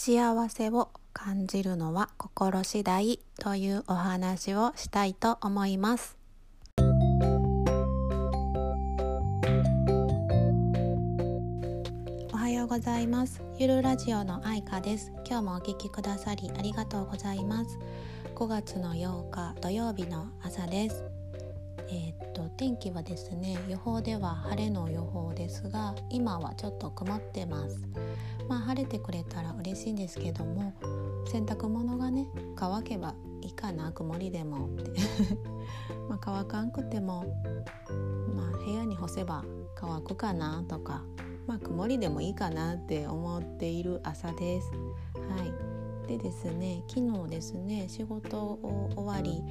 幸せを感じるのは心次第というお話をしたいと思います。おはようございます。ゆるラジオの愛花です。今日もお聞きくださりありがとうございます。5月の8日土曜日の朝です。えー、っと天気はですね予報では晴れの予報ですが今はちょっと曇ってます。まあ晴れてくれたら嬉しいんですけども洗濯物がね乾けばいいかな曇りでも。っ てまあ乾かんくてもまあ部屋に干せば乾くかなとかまあ曇りでもいいかなって思っている朝です。はい。でですね昨日ですね仕事を終わり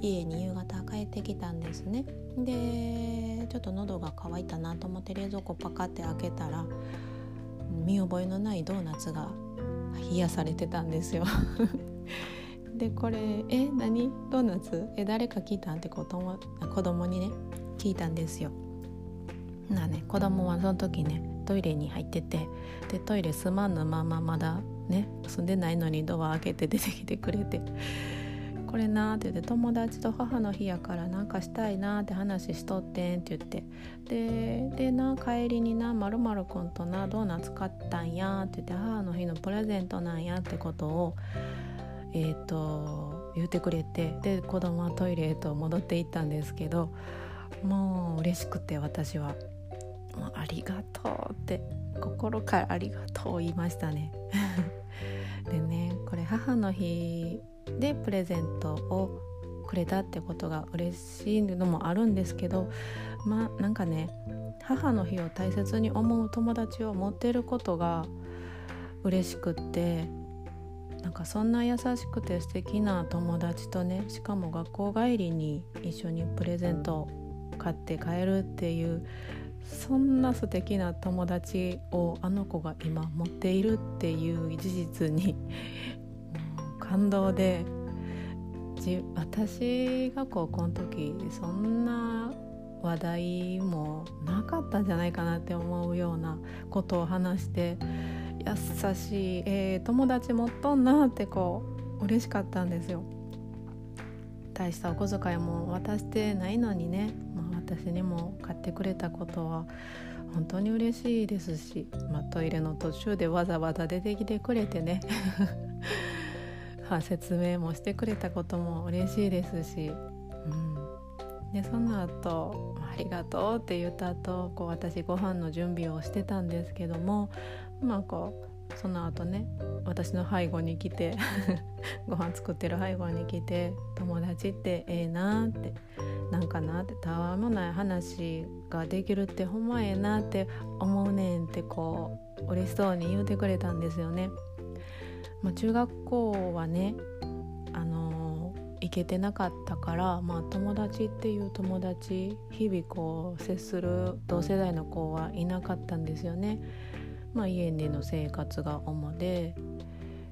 家に夕方帰ってきたんですねでちょっと喉が渇いたなと思って冷蔵庫パカって開けたら見覚えのないドーナツが冷やされてたんですよ でこれ「え何？ドーナツ？え誰か聞いたん?」って子供子供にね聞いたんですよ。なね子供はその時ねトイレに入っててでトイレすまんのまままだね住んでないのにドア開けて出てきてくれてこれな」って言って友達と母の日やからなんかしたいなって話しとってんって言って。ででな帰りになまるまるくんとなドーナツ買ったんやって言って母の日のプレゼントなんやってことをえっ、ー、と言ってくれて。で子供はトイレへと戻っていったんですけどもう嬉しくて私は「もうありがとう」って。心から「ありがとう」言いましたね。でねこれ母の日でプレゼントをくれたってことが嬉しいのもあるんですけどまあなんかね母の日を大切に思う友達を持ってることが嬉しくってなんかそんな優しくて素敵な友達とねしかも学校帰りに一緒にプレゼントを買って帰るっていうそんな素敵な友達をあの子が今持っているっていう事実に感動で私が高校の時そんな話題もなかったんじゃないかなって思うようなことを話して優しい、えー、友達持っとんなってこう嬉しかったんですよ。大したお小遣いも渡してないのにね、まあ、私にも買ってくれたことは本当に嬉しいですし、まあ、トイレの途中でわざわざ出てきてくれてね説明もしてくれたことも嬉しいですし、うん、でその後ありがとう」って言った後こう私ご飯の準備をしてたんですけどもまあこうその後ね私の背後に来て ご飯作ってる背後に来て「友達ってええな」って「なんかな」ってたわもない話ができるってほんまええなって思うねんってこう嬉しそうに言うてくれたんですよね。まあ、中学校はねあの行けてなかったから、まあ、友達っていう友達日々こう接する同世代の子はいなかったんですよね。まあ、家での生活が主で、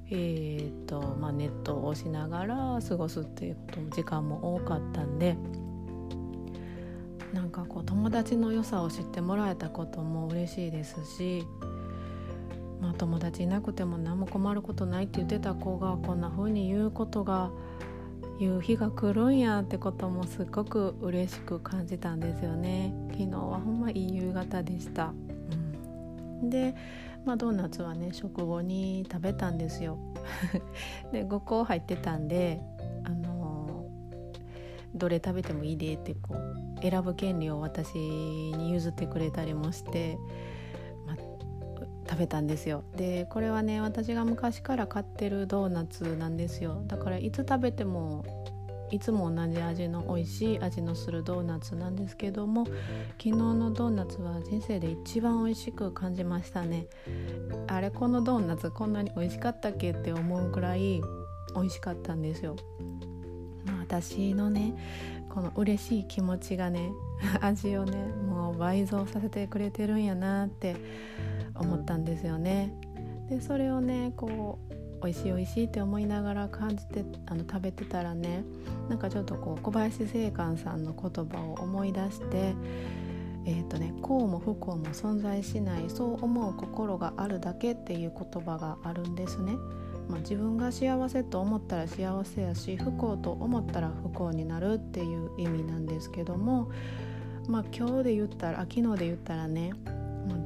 えーとまあ、ネットをしながら過ごすっていうことも時間も多かったんでなんかこう友達の良さを知ってもらえたことも嬉しいですしまあ、友達いなくても何も困ることないって言ってた子がこんな風に言うことが言う日が来るんやってこともすっごく嬉しく感じたんですよね。昨日はほんまいい夕方でした、うん、で、まあ、ドーナツはね食後に食べたんですよ。で5個入ってたんであのどれ食べてもいいでってこう選ぶ権利を私に譲ってくれたりもして食べたんですよ。でこれはね私が昔から買ってるドーナツなんですよ。だからいつ食べてもいつも同じ味の美味しい味のするドーナツなんですけども昨日のドーナツは人生で一番美味しく感じましたね。あれこのドーナツこんなに美味しかったっけって思うくらい美味しかったんですよ、まあ、私のねこの嬉しい気持ちがね 味をねもう倍増させてくれてるんやなって思ったんですよね。でそれをねこう美味しい美味しいって思いながら感じてあの食べてたらねなんかちょっとこう小林正観さんの言葉を思い出してえーとね、幸も不幸も存在しないそう思う心があるだけっていう言葉があるんですね。まあ、自分が幸せと思ったら幸せやし不幸と思ったら不幸になるっていう意味なんですけども、まあ、今日で言ったら昨日で言ったらね、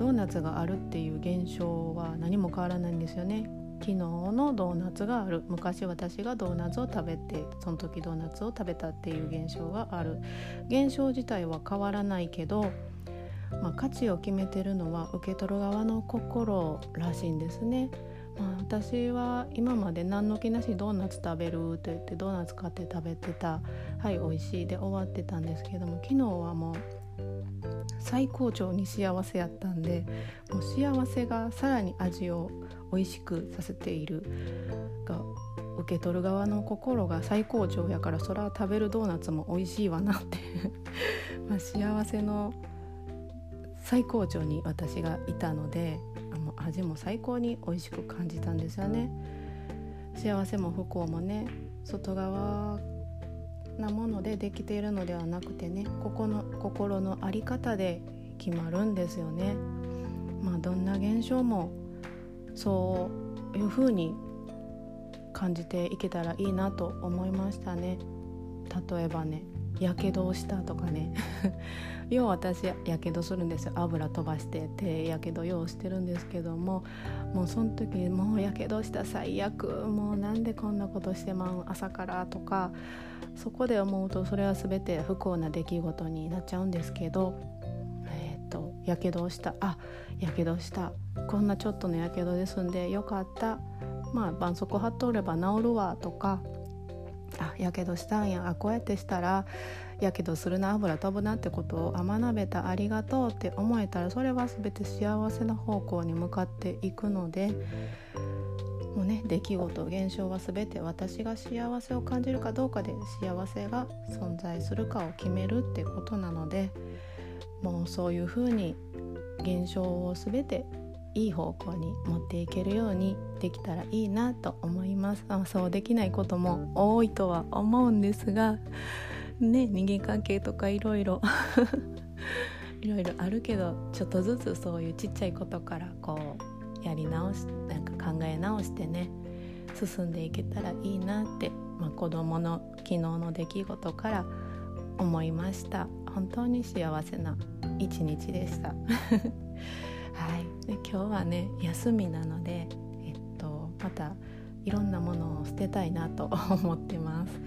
ドーナツがあるっていう現象は何も変わらないんですよね。昨日のドーナツがある昔私がドーナツを食べてその時ドーナツを食べたっていう現象がある現象自体は変わらないけど、まあ、価値を決めてるのは受け取る側の心らしいんですね。まあ、私は今まで何の気なしドーナツ食べるって言ってドーナツ買って食べてたはい美味しいで終わってたんですけども昨日はもう最高潮に幸せやったんでもう幸せがさらに味を美味しくさせているが受け取る側の心が最高潮やからそら食べるドーナツも美味しいわなって。まあ幸せの最高潮に私がいたのであの味も最高に美味しく感じたんですよね。幸せも不幸もね外側なものでできているのではなくてねここの心の在り方で決まるんですよね。まあどんな現象もそういう風に感じていけたらいいなと思いましたね。例えばねやけどをしたとかね。よう私やけどするんですよ。油飛ばして手やけどようしてるんですけどももうその時もうやけどした最悪もうなんでこんなことしてまう朝からとかそこで思うとそれは全て不幸な出来事になっちゃうんですけどえっ、ー、とやけどをしたあやけどしたこんなちょっとのやけどですんでよかった。まあ絆創膏貼っとれば治るわとかあやけどしたんや。あこうやってしたらやけどするな油飛ぶなってことをあ学べたありがとうって思えたらそれは全て幸せな方向に向かっていくのでもうね出来事現象は全て私が幸せを感じるかどうかで幸せが存在するかを決めるってことなのでもうそういうふうに現象を全ていい方向に持っていけるようにできたらいいなと思います。あそうできないことも多いとは思うんですがね人間関係とかいろいろ。いろいろあるけどちょっとずつそういうちっちゃいことからこうやり直しなんか考え直してね進んでいけたらいいなって、まあ、子供の昨日の出来事から思いました。本当に幸せな一日でした はい。で今日はね休みなのでえっとまたいろんなものを捨てたいなと 思ってます。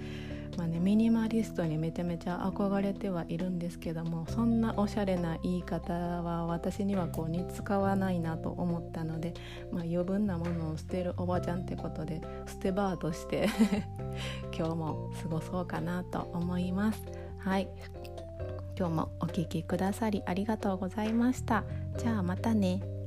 まあね、ミニマリストにめちゃめちゃ憧れてはいるんですけどもそんなおしゃれな言い方は私にはこう似つかわないなと思ったので、まあ、余分なものを捨てるおばちゃんってことで捨てバーとして 今日も過ごそうかなと思います。はい。今日もお聴きくださりありがとうございました。じゃあまたね。